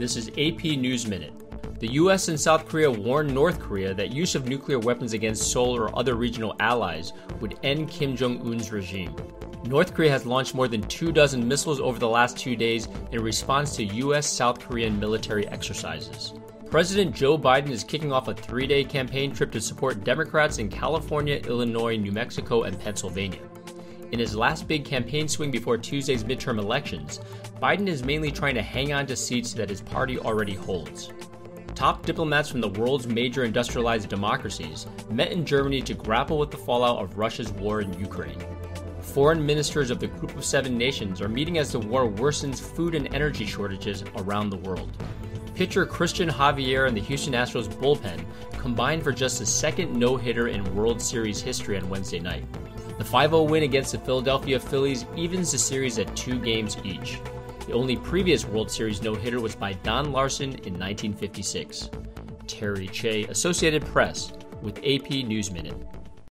This is AP News Minute. The US and South Korea warned North Korea that use of nuclear weapons against Seoul or other regional allies would end Kim Jong un's regime. North Korea has launched more than two dozen missiles over the last two days in response to US South Korean military exercises. President Joe Biden is kicking off a three day campaign trip to support Democrats in California, Illinois, New Mexico, and Pennsylvania. In his last big campaign swing before Tuesday's midterm elections, Biden is mainly trying to hang on to seats that his party already holds. Top diplomats from the world's major industrialized democracies met in Germany to grapple with the fallout of Russia's war in Ukraine. Foreign ministers of the Group of Seven Nations are meeting as the war worsens food and energy shortages around the world. Pitcher Christian Javier and the Houston Astros bullpen combined for just the second no hitter in World Series history on Wednesday night. The 5 0 win against the Philadelphia Phillies evens the series at two games each. The only previous World Series no hitter was by Don Larsen in 1956. Terry Che, Associated Press, with AP News Minute.